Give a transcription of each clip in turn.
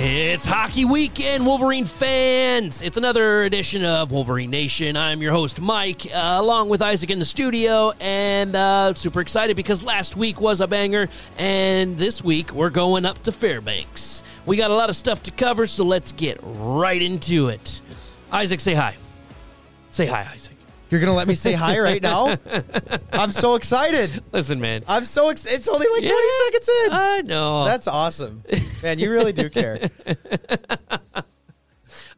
It's hockey weekend, Wolverine fans. It's another edition of Wolverine Nation. I'm your host, Mike, uh, along with Isaac in the studio, and uh, super excited because last week was a banger, and this week we're going up to Fairbanks. We got a lot of stuff to cover, so let's get right into it. Isaac, say hi. Say hi, Isaac. You're gonna let me say hi right now? I'm so excited. Listen, man. I'm so excited. It's only like 20 seconds in. I know. That's awesome, man. You really do care.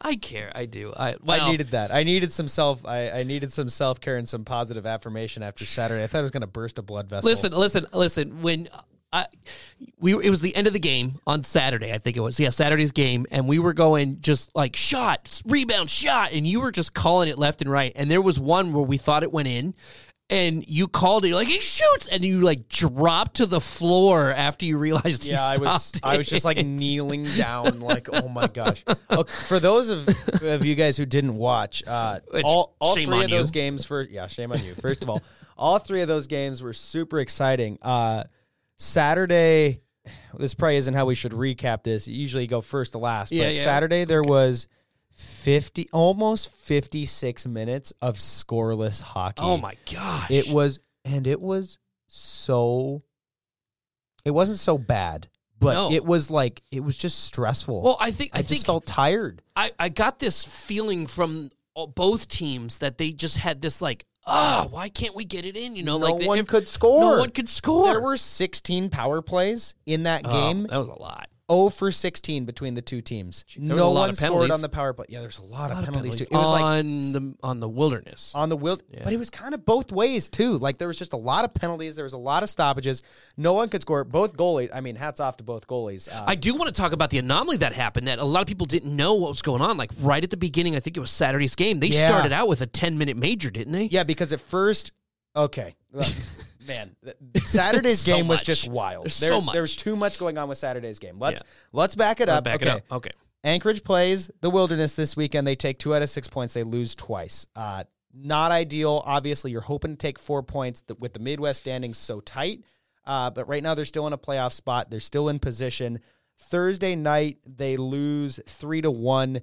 I care. I do. I, well, I needed that. I needed some self. I, I needed some self care and some positive affirmation after Saturday. I thought I was gonna burst a blood vessel. Listen, listen, listen. When I, we, it was the end of the game on Saturday. I think it was. Yeah, Saturday's game, and we were going just like shot, rebound, shot, and you were just calling it left and right. And there was one where we thought it went in, and you called it like he shoots, and you like dropped to the floor after you realized. Yeah, I was. stopped I was just like kneeling down, like, oh my gosh. Okay, for those of, of you guys who didn't watch, uh, Which, all all shame three on of you. those games for yeah, shame on you. First of all, all three of those games were super exciting. Uh, Saturday, this probably isn't how we should recap this. You usually go first to last, Yeah, but yeah. Saturday there was. 50 almost 56 minutes of scoreless hockey. Oh my gosh! It was, and it was so. It wasn't so bad, but No. it was like it was just stressful. well. I think I, I, just think felt tired. I, I got this feeling from both teams that they just had this like, ah, why can't we get it in? You know, no like they- one if- could score. No one could score. There were 16 power plays in that Oh, game. that was a lot. 0 for 16 between the two teams. no one scored on the power play. Yeah, there's a lot, A of lot penalties, too. It was like on the on the wilderness. on the wild, Yeah. but it was kind of both ways too. Like there was just a lot of penalties. There was a lot of stoppages. No one could score. Both goalies. I mean, hats off to both goalies. Uh, I do want to talk about the anomaly that happened that a lot of people didn't know what was going on. Like right at the beginning, I think it was Saturday's game. They Yeah. started out with a 10 minute major, didn't they? Yeah, because at first, okay, man, Saturday's So game was much. just wild. There's there, so much. there was too much going on with Saturday's game. Let's Yeah. let's back it up. Back okay, it up. Okay. Anchorage plays the Wilderness this weekend. They take two out of six points. They lose twice. Uh, not ideal. Obviously, you're hoping to take four points with the Midwest standings so tight. Uh, but right now, they're still in a playoff spot. They're still in position. Thursday night, they lose three to one.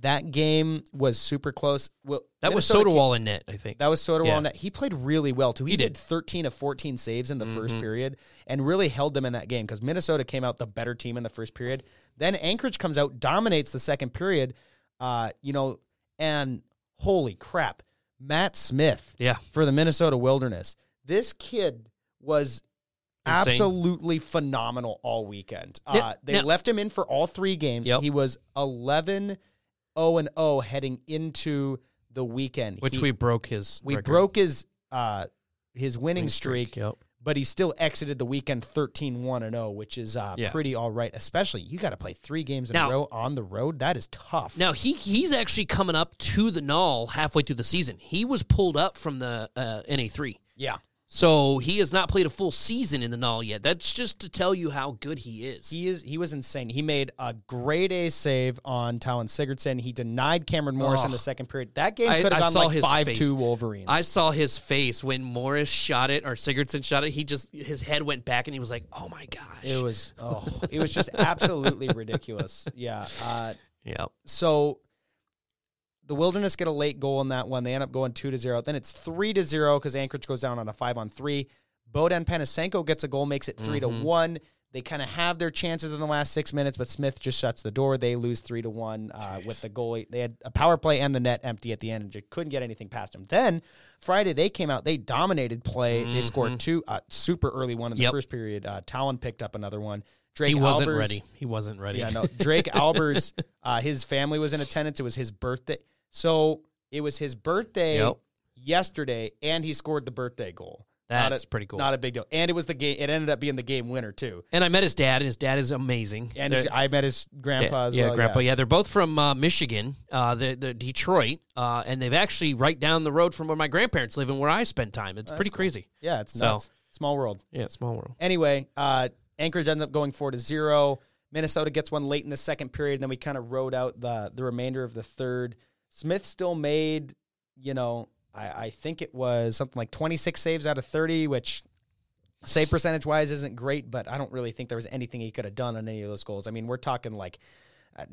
That game was super close. Well, That was Minnesota Sodawall in net, I think. that was Soderwall. Yeah. net. He played really well too. He, He did. did. 13 of 14 saves in the first Mhm. period and really held them in that game because Minnesota came out the better team in the first period. Then Anchorage comes out, dominates the second period. Uh, you know, and holy crap, Matt Smith yeah. for the Minnesota Wilderness. This kid was Insane. absolutely phenomenal all weekend. Uh, they now- left him in for all three games. Yep. He was 11 0 and 0 heading into the weekend. Which He- we broke his. we record. broke his uh his winning Winning streak, Yep. but he still exited the weekend 13-1 and 0, which is uh Yeah. pretty all right. Especially you got to play 3 games in Now- a row on the road. That is tough. Now he he's actually coming up to the null halfway through the season. He was pulled up from the uh, NA three, yeah. So he has not played a full season in the null yet. That's just to tell you how good he is. He is he was insane. He made a great A save on Talon Sigurdsson. He denied Cameron Morris in Oh. the second period. That game could have gone like his 5-2. Wolverines. I saw his face when Morris shot it or Sigurdsson shot it. He just his head went back and he was like, "Oh my gosh!" it was oh, it was just absolutely ridiculous. Yeah. Uh yeah. so the Wilderness get a late goal in that one. They end up going two to zero. Then it's three to zero because Anchorage goes down on a five on three. Bodan Panasenko gets a goal, makes it 3 to Mhm. one. They kind of have their chances in the last six minutes, but Smith just shuts the door. They lose three to one uh, with the goalie. They had a power play and the net empty at the end, and just couldn't get anything past them. Then Friday they came out, they dominated play. They scored two uh, super early one in the Yep. first period. Uh, Talon picked up another one. Drake He wasn't Albers- ready. He wasn't ready. yeah, no. Drake Albers, uh, his family was in attendance. It was his birthday. So it was his birthday Yep. yesterday, and he scored the birthday goal. That's a- pretty cool. Not a big deal. And it was the game. It ended up being the game winner too. and I met his dad, and his dad is amazing. And his, I met his grandpa yeah, as well. yeah, grandpa. Yeah. they're both from uh, Michigan, uh, the the Detroit, uh, and they've actually right down the road from where my grandparents live and where I spend time. It's pretty cool. crazy. Yeah, it's So- nuts. Small world. Yeah, small world. Anyway, uh, Anchorage ends up going four to zero. Minnesota gets one late in the second period, and then we kind of rode out the the remainder of the third. Smith still made, you know, I, I think it was something like 26 saves out of 30, which save percentage wise isn't great, but I don't really think there was anything he could have done on any of those goals. I mean, we're talking like uh,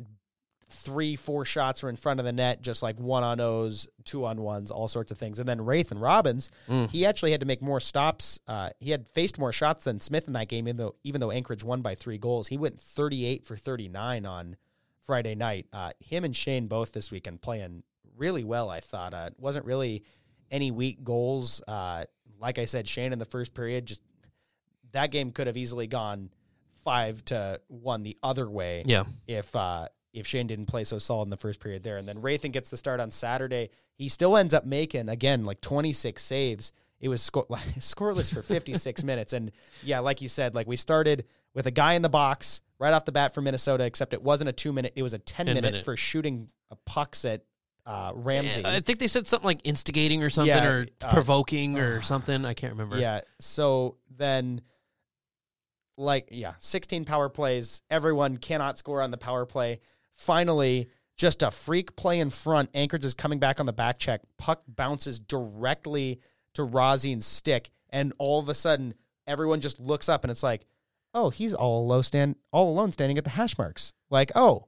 three, four shots were in front of the net, just like one on O's, two on ones, all sorts of things. And then Rathan Robbins, Mm. he actually had to make more stops. Uh, he had faced more shots than Smith in that game, even though even though Anchorage won by three goals. He went 38 for 39 on Friday night. Uh, him and Shane both this weekend playing really well. I thought uh, it wasn't really any weak goals. Uh, like I said, Shane in the first period just that game could have easily gone five to one the other way Yeah. if uh, if Shane didn't play so solid in the first period there. And then Rathan gets the start on Saturday. He still ends up making again like 26 saves. It was sco- scoreless for 56 minutes. And yeah, like you said, like we started with a guy in the box right off the bat for Minnesota, except it wasn't a two minute, it was a 10, 10 minute, minute. for shooting a pucks at uh, Ramsey. I think they said something like instigating or something Yeah, or uh, provoking or something. I can't remember. Yeah. So then, like, yeah, 16 power plays. Everyone cannot score on the power play. Finally, just a freak play in front. Anchorage is coming back on the back check. Puck bounces directly to Rosin's stick. And all of a sudden, everyone just looks up and it's like, oh, he's all alone, stand, all alone standing at the hash marks. Like, oh,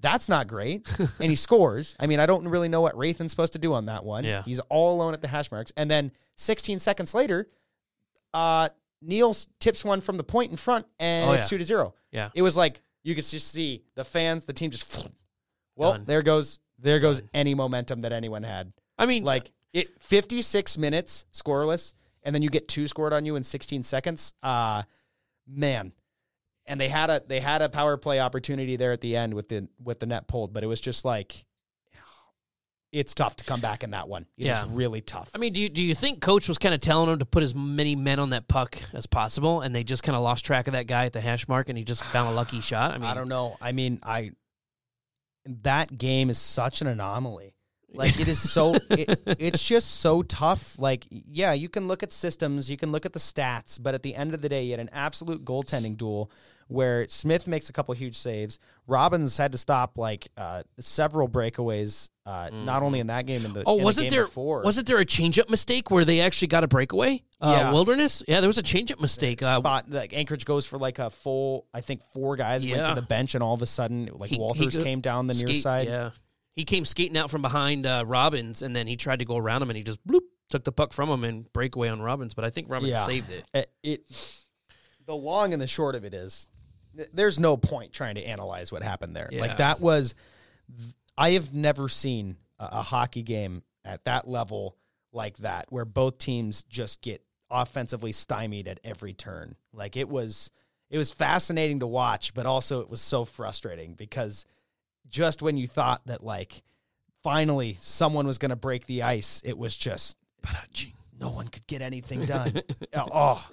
that's not great. and he scores. I mean, I don't really know what Rathan's supposed to do on that one. Yeah. He's all alone at the hash marks. And then 16 seconds later, uh, Neil tips one from the point in front and Oh, it's yeah. two to zero. Yeah. It was like you could just see the fans, the team just well, Done. there goes there goes Done. any momentum that anyone had. I mean, Like it 56 minutes scoreless, and then you get two scored on you in 16 seconds. Uh man. And they had a they had a power play opportunity there at the end with the with the net pulled, but it was just like it's tough to come back in that one. It's Yeah. really tough. I mean, do you, do you think coach was kind of telling him to put as many men on that puck as possible, and they just kind of lost track of that guy at the hash mark, and he just found a lucky shot? I mean, I don't know. I mean, I that game is such an anomaly. Like it is so it, it's just so tough. Like yeah, you can look at systems, you can look at the stats, but at the end of the day, you had an absolute goaltending duel where Smith makes a couple huge saves. Robbins had to stop like uh, several breakaways, uh, not only in that game in the Oh, in wasn't game there before. wasn't there a changeup mistake where they actually got a breakaway? Uh, Yeah. Wilderness. Yeah, there was a changeup mistake. Uh, spot like Anchorage goes for like a full. I think four guys went to the bench, and all of a sudden, like He- he Walters go- came down the near side. Yeah, he came skating out from behind uh, Robbins, and then he tried to go around him, and he just bloop took the puck from him and breakaway on Robbins. But I think Robbins Yeah. saved it. it, it the long and the short of it is th- there's no point trying to analyze what happened there Yeah. like that was i have never seen a, a hockey game at that level like that where both teams just get offensively stymied at every turn like it was it was fascinating to watch but also it was so frustrating because just when you thought that like finally someone was going to break the ice it was just no one could get anything done oh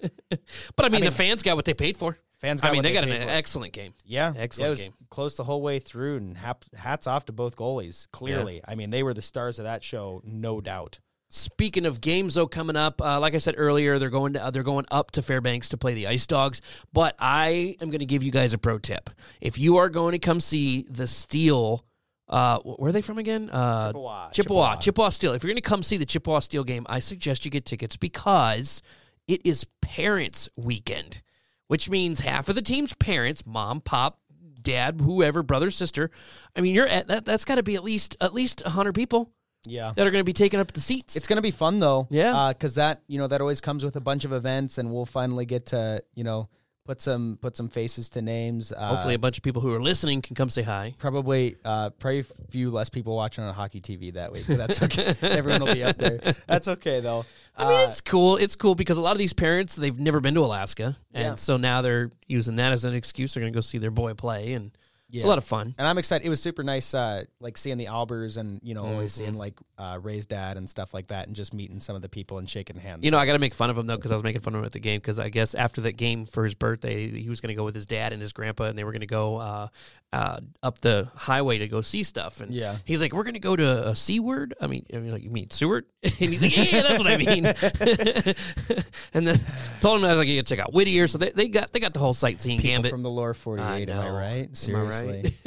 But I mean, mean- the fans got what they paid for. Fans I mean, they they got an for. excellent game. Yeah, Excellent game. close the whole way through, and hats off to both goalies. Clearly, I mean, they were the stars of that show, no doubt. Speaking of games, though, coming up, uh, like I said earlier, they're going to, uh, they're going up to Fairbanks to play the Ice Dogs. But I am going to give you guys a pro tip. If you are going to come see the Steel, uh, where are they from again? Uh, Chippewa, Chippewa, Chippewa. Chippewa Steel. If you're going to come see the Chippewa Steel game, I suggest you get tickets because it is Parents Weekend, which means half of the team's parents, mom, pop, dad, whoever, brother, sister. I mean, you're at that. That's got to be at least at least hundred people Yeah, that are going to be taking up the seats. it's gonna be fun though. Yeah. because that you know that always comes with a bunch of events, and we'll finally get to you know put some put some faces to names. Uh, Hopefully, a bunch of people who are listening can come say hi. Probably, uh, probably a few less people watching on hockey TV that week. That's okay. Everyone will be up there. That's okay though. I mean, Uh, it's cool. It's cool because a lot of these parents they've never been to Alaska, and Yeah. so now they're using that as an excuse. They're going to go see their boy play, and it's a lot of fun. and I'm excited. It was super nice, uh, like seeing the Albers and you know always Mm-hmm. seeing like uh, Ray's dad and stuff like that, and just meeting some of the people and shaking hands. You know, I got to make fun of him though because I was making fun of him at the game because I guess after that game for his birthday, he was going to go with his dad and his grandpa, and they were going to go uh, uh, up the highway to go see stuff. And Yeah. he's like, "We're going to go to a C word." I mean, I mean, like you mean Seward? and he's like, "Yeah, yeah, that's what I mean." and then told him I was like, "You got to check out Whittier." So they, they got they got the whole sightseeing People gambit. from the lower 48. Am I right? Am Seriously.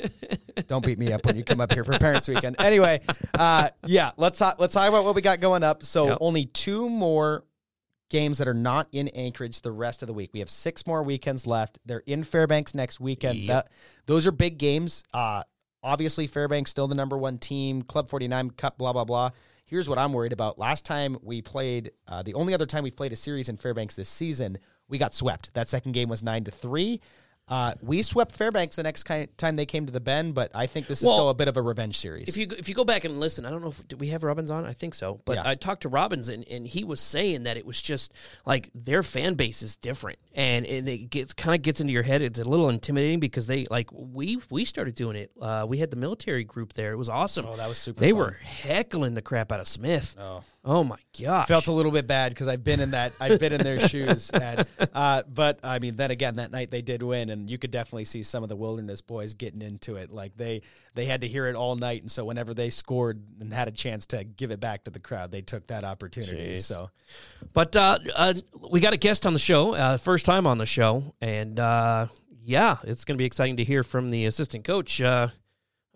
Don't beat me up when you come up here for Parents Weekend. Anyway, uh, yeah, let's talk. Let's talk about what we got going up. So Yep. only two more games that are not in Anchorage the rest of the week. We have six more weekends left. They're in Fairbanks next weekend. Yep. That, those are big games. Uh, obviously, Fairbanks still the number one team. Club 49 Cup, blah, blah, blah. Here's what I'm worried about. Last time we played, uh, the only other time we've played a series in Fairbanks this season, we got swept. That second game was 9 to 3. Uh, we swept Fairbanks the next ki- time they came to the Ben, but I think this is Well, still a bit of a revenge series. If you if you go back and listen, I don't know if did we have Robbins on. I think so, but Yeah. I talked to Robbins and, and he was saying that it was just like their fan base is different, and, and it gets kind of gets into your head. It's a little intimidating because they like we we started doing it. Uh, we had the military group there. It was awesome. oh, that was super they fun. were heckling the crap out of Smith. Oh. Oh my gosh! felt a little bit bad because I've been in that I've been in their shoes, and, uh, but I mean, then again, that night they did win, and you could definitely see some of the wilderness boys getting into it. Like they they had to hear it all night, and so whenever they scored and had a chance to give it back to the crowd, they took that opportunity. Jeez. So But uh, uh, we got a guest on the show, uh, first time on the show, and uh, yeah, it's going to be exciting to hear from the assistant coach, uh,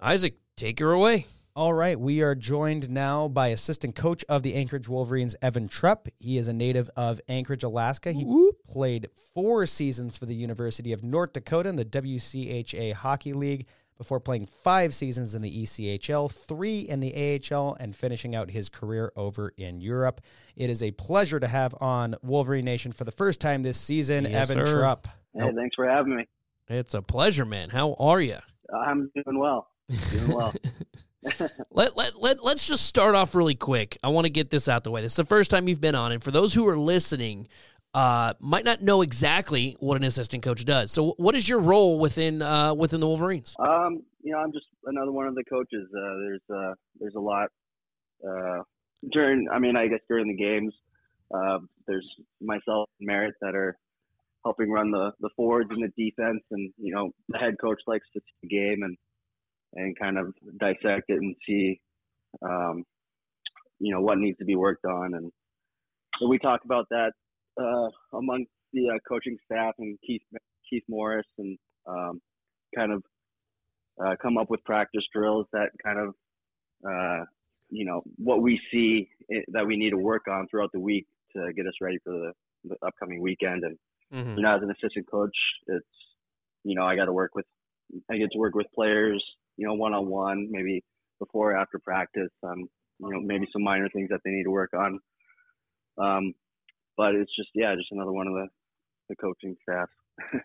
Isaac. Take her away. All right, we are joined now by assistant coach of the Anchorage Wolverines, Evan Trupp. He is a native of Anchorage, Alaska. He played four seasons for the University of North Dakota in the WCHA Hockey League before playing five seasons in the ECHL, three in the AHL, and finishing out his career over in Europe. It is a pleasure to have on Wolverine Nation for the first time this season, Yes, Evan sir. Trupp. Hey, thanks for having me. It's a pleasure, man. How are you? I'm doing well. Doing well. Let, let, let, let's just start off really quick. I want to get this out the way. This is the first time you've been on, and for those who are listening, uh, might not know exactly what an assistant coach does. So, what is your role within uh, within the Wolverines? um, you know, I'm just another one of the coaches. Uh, there's uh, there's a lot uh, during. I mean, I guess during the games, uh, there's myself and Merritt that are helping run the the forwards and the defense, and you know, the head coach likes to see the game and and kind of dissect it and see, um, you know, what needs to be worked on, and so we talk about that uh, among the uh, coaching staff and Keith Keith Morris and um, kind of uh, come up with practice drills that kind of uh, you know what we see i that we need to work on throughout the week to get us ready for the, the upcoming weekend. And Mm-hmm. you know, as an assistant coach, it's you know I got to work with I get to work with players, you know, one on one, maybe before or after practice. Um, you know, maybe some minor things that they need to work on. Um, but it's just yeah, just another one of the the coaching staff.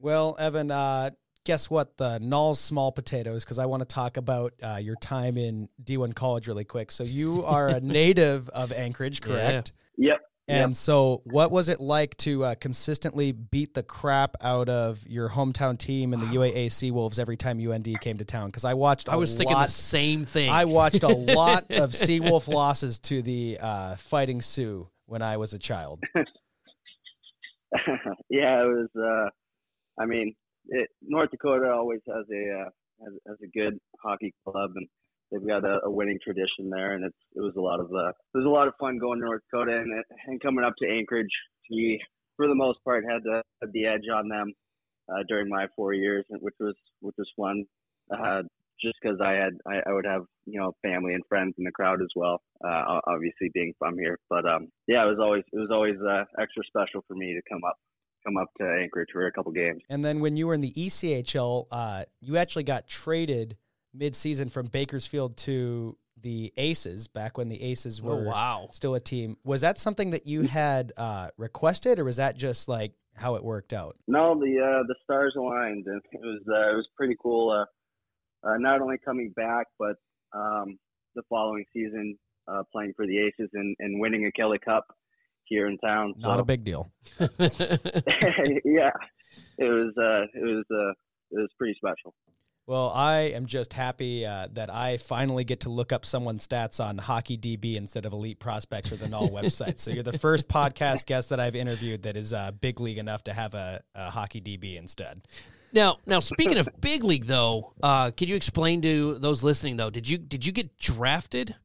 Well, Evan, uh, guess what? The Null's small potatoes, because I want to talk about uh, your time in D1 college really quick. So you are a native of Anchorage, Yeah. correct? Yep. And so, what was it like to uh, consistently beat the crap out of your hometown team and the UAA Seawolves every time UND came to town? Because I watched. I I was thinking the same thing. I watched a lot of Seawolf losses to the uh, Fighting Sioux when I was a child. yeah, it was. Uh, I mean, it, North Dakota always has a uh, has, has a good hockey club, and they've got a, a winning tradition there. And it's it was a lot of uh, it was a lot of fun going to North Dakota and and coming up to Anchorage. We, for the most part, had the had the edge on them uh, during my four years, which was which was fun. Uh, just because I had I, I would have you know family and friends in the crowd as well. Uh, obviously being from here, but um, yeah, it was always it was always uh, extra special for me to come up come up to Anchorage for a couple games. And then when you were in the ECHL, uh, you actually got traded mid-season from Bakersfield to the Aces back when the Aces oh, were wow. still a team. Was that something that you had uh, requested, or was that just like how it worked out? No, the uh, the stars aligned, and it was uh, it was pretty cool. Uh, uh, not only coming back, but um, the following season uh, playing for the Aces and, and winning a Kelly Cup here in town. Not So- a big deal. yeah, it was uh, it was uh, it was pretty special. Well, I am just happy uh, that I finally get to look up someone's stats on Hockey DB instead of Elite Prospects or the Null website. So you're the first podcast guest that I've interviewed that is uh, big league enough to have a, a Hockey DB instead. Now, now speaking of big league, though, uh, can you explain to those listening though? Did you did you get drafted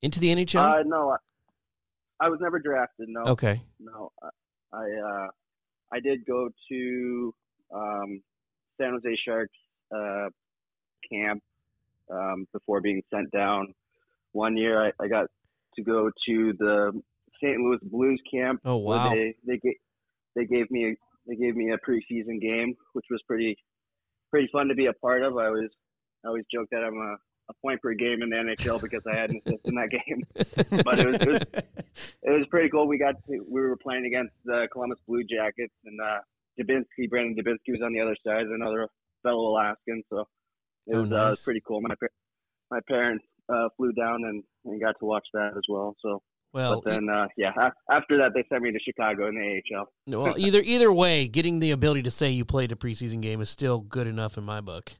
into the NHL? Uh, no, I, I was never drafted. No, okay. no, I I, uh, I did go to um, San Jose Sharks uh, camp um, before being sent down. One year, I, I got to go to the St. Louis Blues camp. Oh wow! They they gave they gave me a, they gave me a preseason game, which was pretty pretty fun to be a part of. I always I always joke that I'm a, a point per game in the NHL because I had an assist in that game. but it was, it was it was pretty cool. We got to, we were playing against the Columbus Blue Jackets and uh, Dubinsky, Brandon Dubinsky was on the other side, another fellow Alaskan. So it Oh, was, uh, it was pretty cool. My my parents uh, flew down and, and got to watch that as well. So Well, but then uh, yeah, after that they sent me to Chicago in the AHL. well, either either way, getting the ability to say you played a preseason game is still good enough in my book.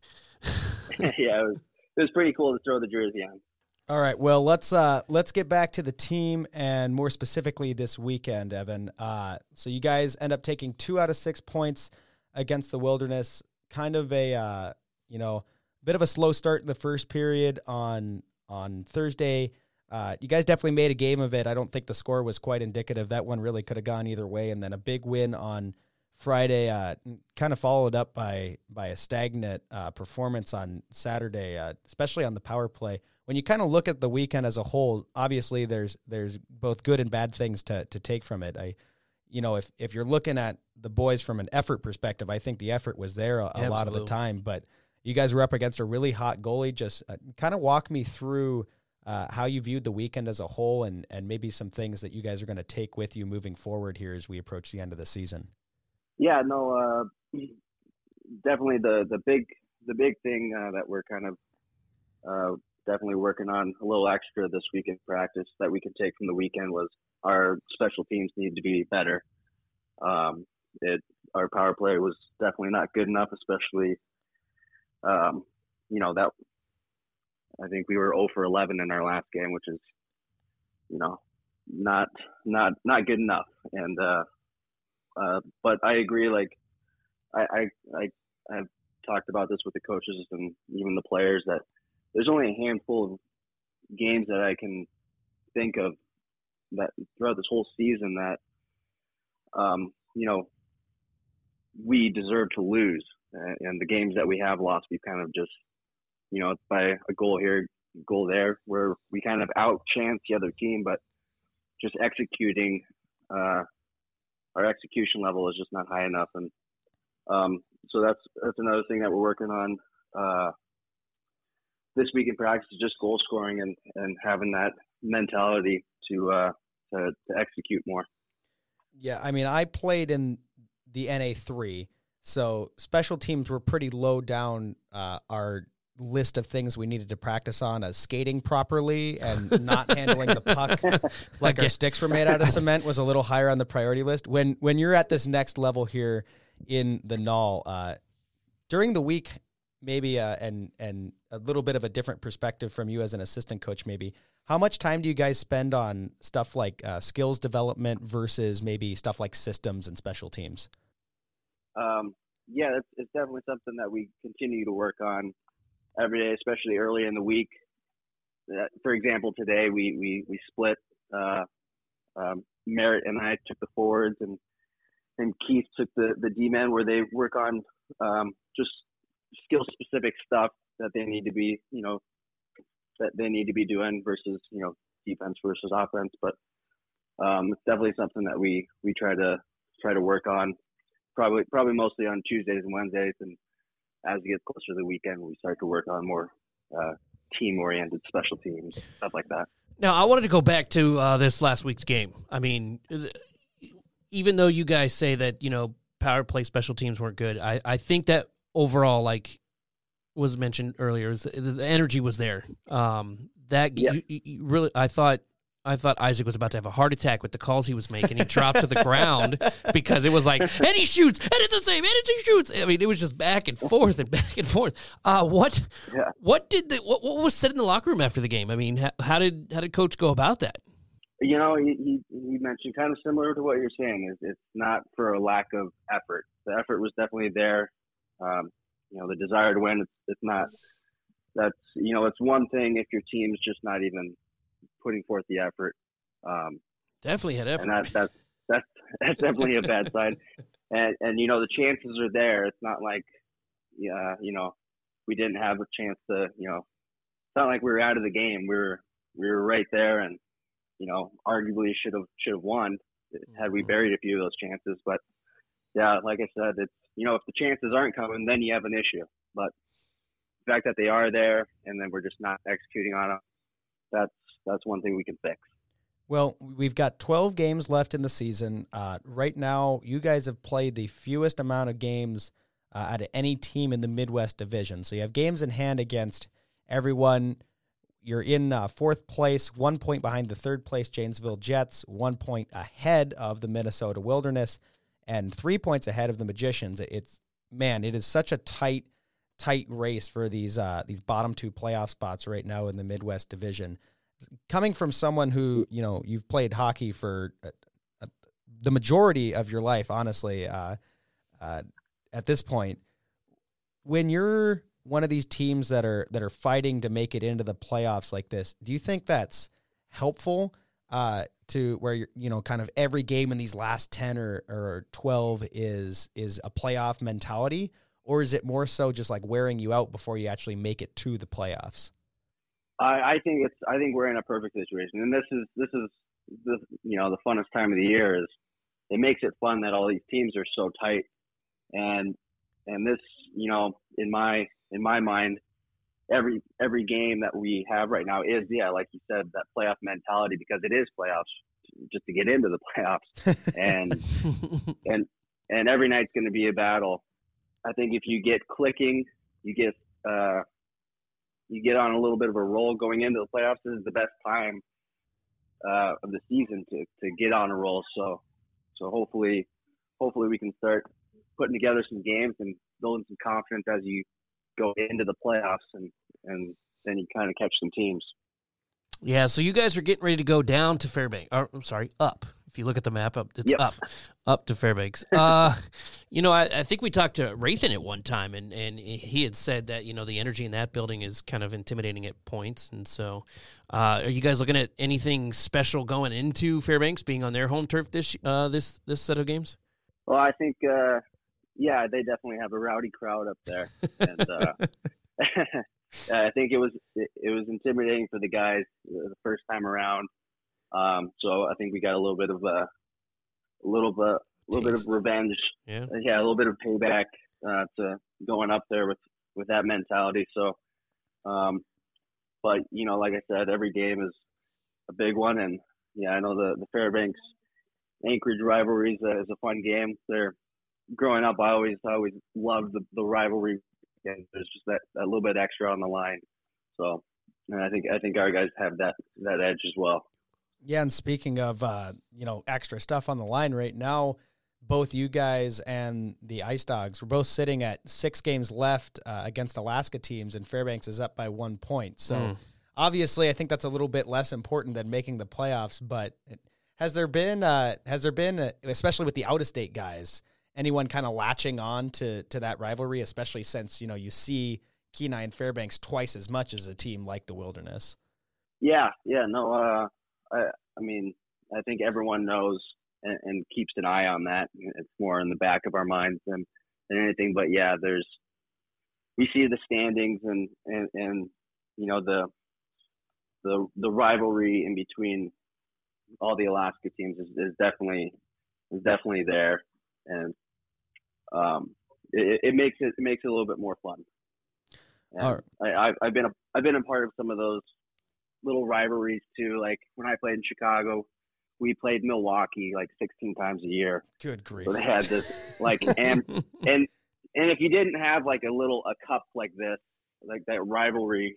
yeah, it was it was pretty cool to throw the jersey on. All right. Well, let's uh let's get back to the team and more specifically this weekend, Evan. Uh so you guys end up taking 2 out of 6 points against the Wilderness. Kind of a uh you know, bit of a slow start in the first period on on Thursday. Uh, you guys definitely made a game of it. I don't think the score was quite indicative. That one really could have gone either way. And then a big win on Friday, uh, kind of followed up by by a stagnant uh, performance on Saturday, uh, especially on the power play. When you kind of look at the weekend as a whole, obviously there's there's both good and bad things to to take from it. I, you know, if if you're looking at the boys from an effort perspective, I think the effort was there a, a lot of the time. But you guys were up against a really hot goalie. Just uh, kind of walk me through uh, how you viewed the weekend as a whole, and and maybe some things that you guys are going to take with you moving forward here as we approach the end of the season. Yeah, no, uh, definitely the the big the big thing uh, that we're kind of uh, definitely working on a little extra this week in practice that we could take from the weekend was our special teams need to be better. Um, it our power play was definitely not good enough, especially um, you know that I think we were 0 for 11 in our last game, which is you know not not not good enough. And uh, uh, but I agree. Like I, I I I've talked about this with the coaches and even the players that there's only a handful of games that I can think of that throughout this whole season that um, you know we deserve to lose, and the games that we have lost, we kind of just you know by a goal here, goal there, where we kind of outchance the other team, but just executing. Uh, our execution level is just not high enough, and um, so that's that's another thing that we're working on uh, this week in practice is just goal scoring and, and having that mentality to uh, to, to execute more. Yeah, I mean, I played in the NA three, so special teams were pretty low down uh, our list of things we needed to practice on as skating properly and not handling the puck like our sticks were made out of cement was a little higher on the priority list. When when you're at this next level here in the null, uh, during the week, maybe uh, and and a little bit of a different perspective from you as an assistant coach, maybe. How much time do you guys spend on stuff like uh, skills development versus maybe stuff like systems and special teams? Um, yeah, it's, it's definitely something that we continue to work on every day, especially early in the week. Uh, for example, today we we we split. Uh, um, Merritt and I took the forwards, and and Keith took the the D men, where they work on um, just skill specific stuff that they need to be, you know, that they need to be doing versus you know defense versus offense. But um, it's definitely something that we we try to try to work on probably probably mostly on Tuesdays and Wednesdays, and as it gets closer to the weekend, we start to work on more uh, team-oriented special teams, stuff like that. Now, I wanted to go back to uh, this last week's game. I mean, even though you guys say that you know power play special teams weren't good, I, I think that overall, like was mentioned earlier, is the, the energy was there. Um, that Yeah. you, you- really, I thought. I thought Isaac was about to have a heart attack with the calls he was making. He dropped to the ground because it was like, and he shoots, and it's the same, and he shoots. I mean, it was just back and forth and back and forth. Uh, what, Yeah. what did the what, what was said in the locker room after the game? I mean, how, how did how did coach go about that? You know, he, he he mentioned kind of similar to what you're saying. Is it's not for a lack of effort. The effort was definitely there. Um, you know, the desire to win. It's, it's not. That's you know, it's one thing if your team's just not even putting forth the effort. Um, Definitely had effort. and that, that's that's that's definitely a bad sign. And and you know the chances are there. It's not like, yeah, you know, we didn't have a chance to, you know, it's not like we were out of the game. We were we were right there, and you know, arguably should have should have won had we Mhm. buried a few of those chances. But yeah, like I said, it's you know, if the chances aren't coming, then you have an issue. But the fact that they are there and then we're just not executing on them, that's that's one thing we can fix. Well, we've got 12 games left in the season. Uh, right now, you guys have played the fewest amount of games uh, out of any team in the Midwest Division. So you have games in hand against everyone. You're in uh, fourth place, one point behind the third place Janesville Jets, one point ahead of the Minnesota Wilderness, and three points ahead of the Magicians. It's man, it is such a tight, tight race for these uh, these bottom two playoff spots right now in the Midwest Division coming from someone who you know you've played hockey for uh, uh, the majority of your life, honestly, uh, uh, at this point, when you're one of these teams that are that are fighting to make it into the playoffs like this, do you think that's helpful uh, to where you're you know kind of every game in these last ten or, or twelve is is a playoff mentality, or is it more so just like wearing you out before you actually make it to the playoffs? I, I think it's I think we're in a perfect situation, and this is this is the you know the funnest time of the year is it makes it fun that all these teams are so tight, and and this you know in my in my mind every every game that we have right now is yeah like you said that playoff mentality because it is playoffs just to get into the playoffs and and and every night's going to be a battle. I think if you get clicking, you get uh, you get on a little bit of a roll going into the playoffs. This is the best time uh, of the season to to get on a roll. So so hopefully hopefully we can start putting together some games and building some confidence as you go into the playoffs and and then you kind of catch some teams. Yeah, so you guys are getting ready to go down to Fairbanks. Or, I'm sorry, up. If you look at the map, up it's Yep. up, up to Fairbanks. Uh, you know, I, I think we talked to Rathan at one time, and and he had said that you know the energy in that building is kind of intimidating at points, and so uh, are you guys looking at anything special going into Fairbanks, being on their home turf this uh, this this set of games? Well, I think uh, yeah, they definitely have a rowdy crowd up there, and uh, I think it was it, it was intimidating for the guys the first time around. Um, so I think we got a little bit of a, a little bit a little Taste. bit of revenge, Yeah. yeah, a little bit of payback uh, to going up there with with that mentality. So, um, but you know, like I said, every game is a big one, and yeah, I know the the Fairbanks Anchorage rivalry is a, is a fun game. They're growing up. I always I always loved the, the rivalry, and there's just that, that little bit extra on the line. So, and I think I think our guys have that that edge as well. Yeah, and speaking of uh, you know extra stuff on the line right now, both you guys and the Ice Dogs were both sitting at six games left uh, against Alaska teams, and Fairbanks is up by one point. So Mm. obviously, I think that's a little bit less important than making the playoffs. But has there been uh, has there been uh, especially with the out of state guys anyone kind of latching on to to that rivalry, especially since you know you see Kenai and Fairbanks twice as much as a team like the Wilderness. Yeah, yeah, no, uh, I, I mean, I think everyone knows and, and keeps an eye on that. It's more in the back of our minds than, than anything. But yeah, there's, we see the standings and, and, and, you know, the, the, the rivalry in between all the Alaska teams is, is definitely, is definitely there. And, um, it, it makes it, it makes it a little bit more fun. And All right. I, I've, I've been a, I've been a part of some of those little rivalries too. Like when I played in Chicago, we played Milwaukee like 16 times a year. Good grief! So they had this like and and and if you didn't have like a little a cup like this, like that rivalry,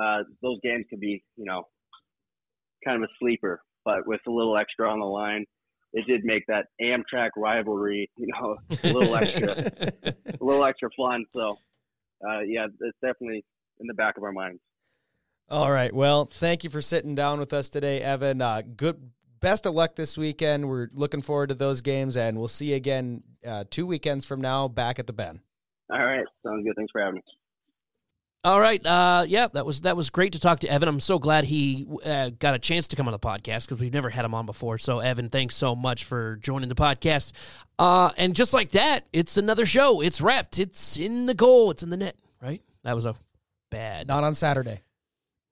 uh, those games could be you know kind of a sleeper. But with a little extra on the line, it did make that Amtrak rivalry you know a little extra a little extra fun. So uh, yeah, it's definitely in the back of our minds. All right. Well, thank you for sitting down with us today, Evan. Uh, good. Best of luck this weekend. We're looking forward to those games, and we'll see you again uh, two weekends from now back at the Ben. All right, sounds good. Thanks for having me. All right. Uh, yeah, that was that was great to talk to Evan. I'm so glad he uh, got a chance to come on the podcast because we've never had him on before. So, Evan, thanks so much for joining the podcast. Uh, and just like that, it's another show. It's wrapped. It's in the goal. It's in the net. Right? That was a bad. Not on Saturday.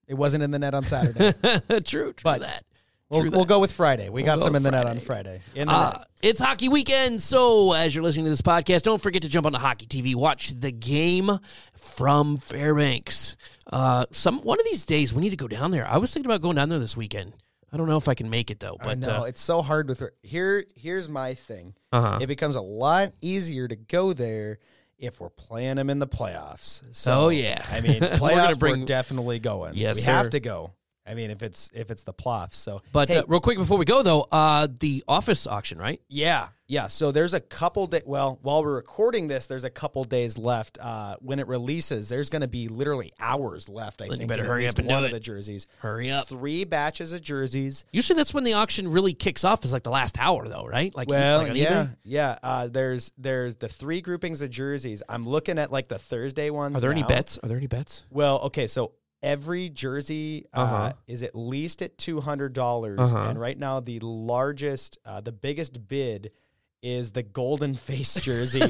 It wasn't in the net on Saturday. true. True But- that. We'll, we'll go with Friday. We got go some in the net on Friday. In the Uh, net. it's hockey weekend, so as you're listening to this podcast, don't forget to jump on the hockey TV, watch the game from Fairbanks. Uh, some one of these days we need to go down there. I was thinking about going down there this weekend. I don't know if I can make it though, I but know uh, it's so hard with here. Here's my thing. uh-huh. It becomes a lot easier to go there if we're playing them in the playoffs. So, Oh, yeah. I mean, We're gonna playoffs. We're, definitely going. Yes, we sir. have to go. I mean, if it's if it's the playoffs. So, But hey, uh, real quick before we go though, uh, the office auction, right? Yeah, yeah. So there's a couple day. Well, while we're recording this, there's a couple days left. Uh, when it releases, there's going to be literally hours left. I Then you think. better hurry up and do one of it. the jerseys. Hurry up. Three batches of jerseys. Usually that's when the auction really kicks off. Is like the last hour though, right? Like Well, like yeah, yeah. Uh, there's there's the three groupings of jerseys. I'm looking at like the Thursday ones. Are there any bets? Are there any bets? Well, okay, so every jersey uh, Uh-huh. is at least at two hundred dollars, Uh-huh. and right now the largest, uh, the biggest bid is the golden face jersey,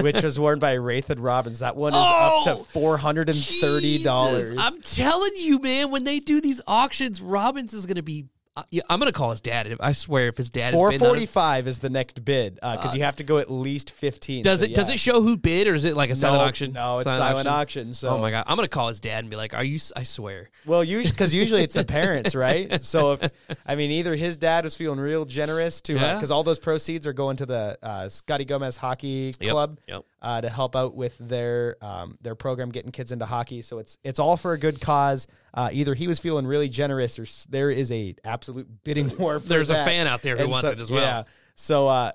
which was worn by Rathan Robbins. That one is up to Oh, four hundred and thirty dollars. I'm telling you, man. When they do these auctions, Robbins is going to be. Uh, I'm going to call his dad. I swear, if his dad Four forty five is the next bid because you have to go at least fifteen. Does So, it? Does it show who bid, or is it like a silent no, auction? No, it's silent, auction. So Oh my god, I'm going to call his dad and be like, "Are you? I swear." Well, usually because usually it's the parents, right? So if I mean, either his dad was feeling real generous to Yeah. because all those proceeds are going to the uh, Scotty Gomez Hockey Yep, Club yep. Uh, to help out with their um, their program getting kids into hockey. So it's it's all for a good cause. Uh, either he was feeling really generous, or there is a absolute bidding war. For There's a fan out there who And wants so- it as well. Yeah. So uh,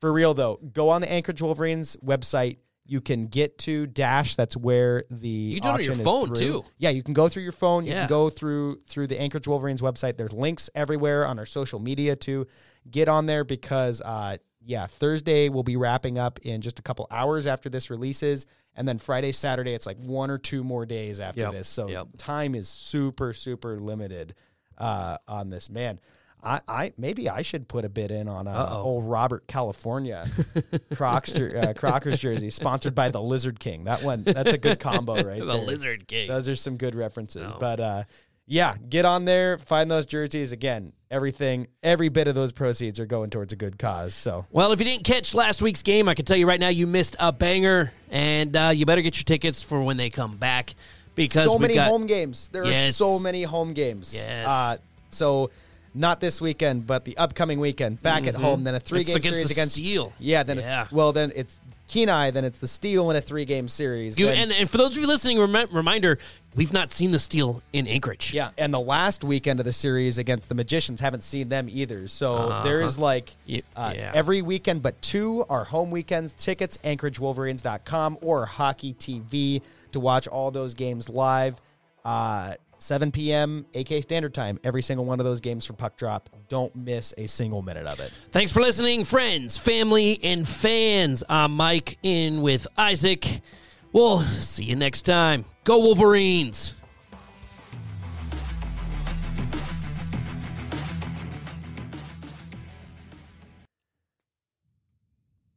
for real though, go on the Anchorage Wolverines website. You can get to Dash. That's where the You can do it on your phone, through. too. Yeah, you can go through your phone. You Yeah. can go through through the Anchorage Wolverines website. There's links everywhere on our social media too. Get on there because uh, yeah, Thursday we'll be wrapping up in just a couple hours after this releases, and then Friday, Saturday it's like one or two more days after Yep, this. So yep. time is super super limited uh, on this man. I, I maybe I should put a bid in on uh, old Robert California Crocs uh, Crockers jersey sponsored by the Lizard King. That one that's a good combo right the there. Lizard King. Those are some good references. No. But uh, yeah, get on there, find those jerseys. Again, everything, every bit of those proceeds are going towards a good cause. So Well, if you didn't catch last week's game, I can tell you right now you missed a banger, and uh, you better get your tickets for when they come back because so many got, home games. There are so many home games. Yes. Uh, so not this weekend, but the upcoming weekend, back at home. Then a three Mm-hmm. It's game series the against Steel. Yeah. Then Yeah. It's, well, then it's Kenai. Then it's the Steel in a three game series. You, Then- and, and for those of you listening, remi- reminder: we've not seen the steel in Anchorage. Yeah, and the last weekend of the series against the Magicians haven't seen them either. So there is like uh, yeah. every weekend, but two are home weekends. Tickets AnchorageWolverines.com or Hockey TV to watch all those games live. Uh, 7 p.m. AK Standard Time. Every single one of those games for Puck Drop. Don't miss a single minute of it. Thanks for listening, friends, family, and fans. I'm Mike in with Isaac. We'll see you next time. Go Wolverines!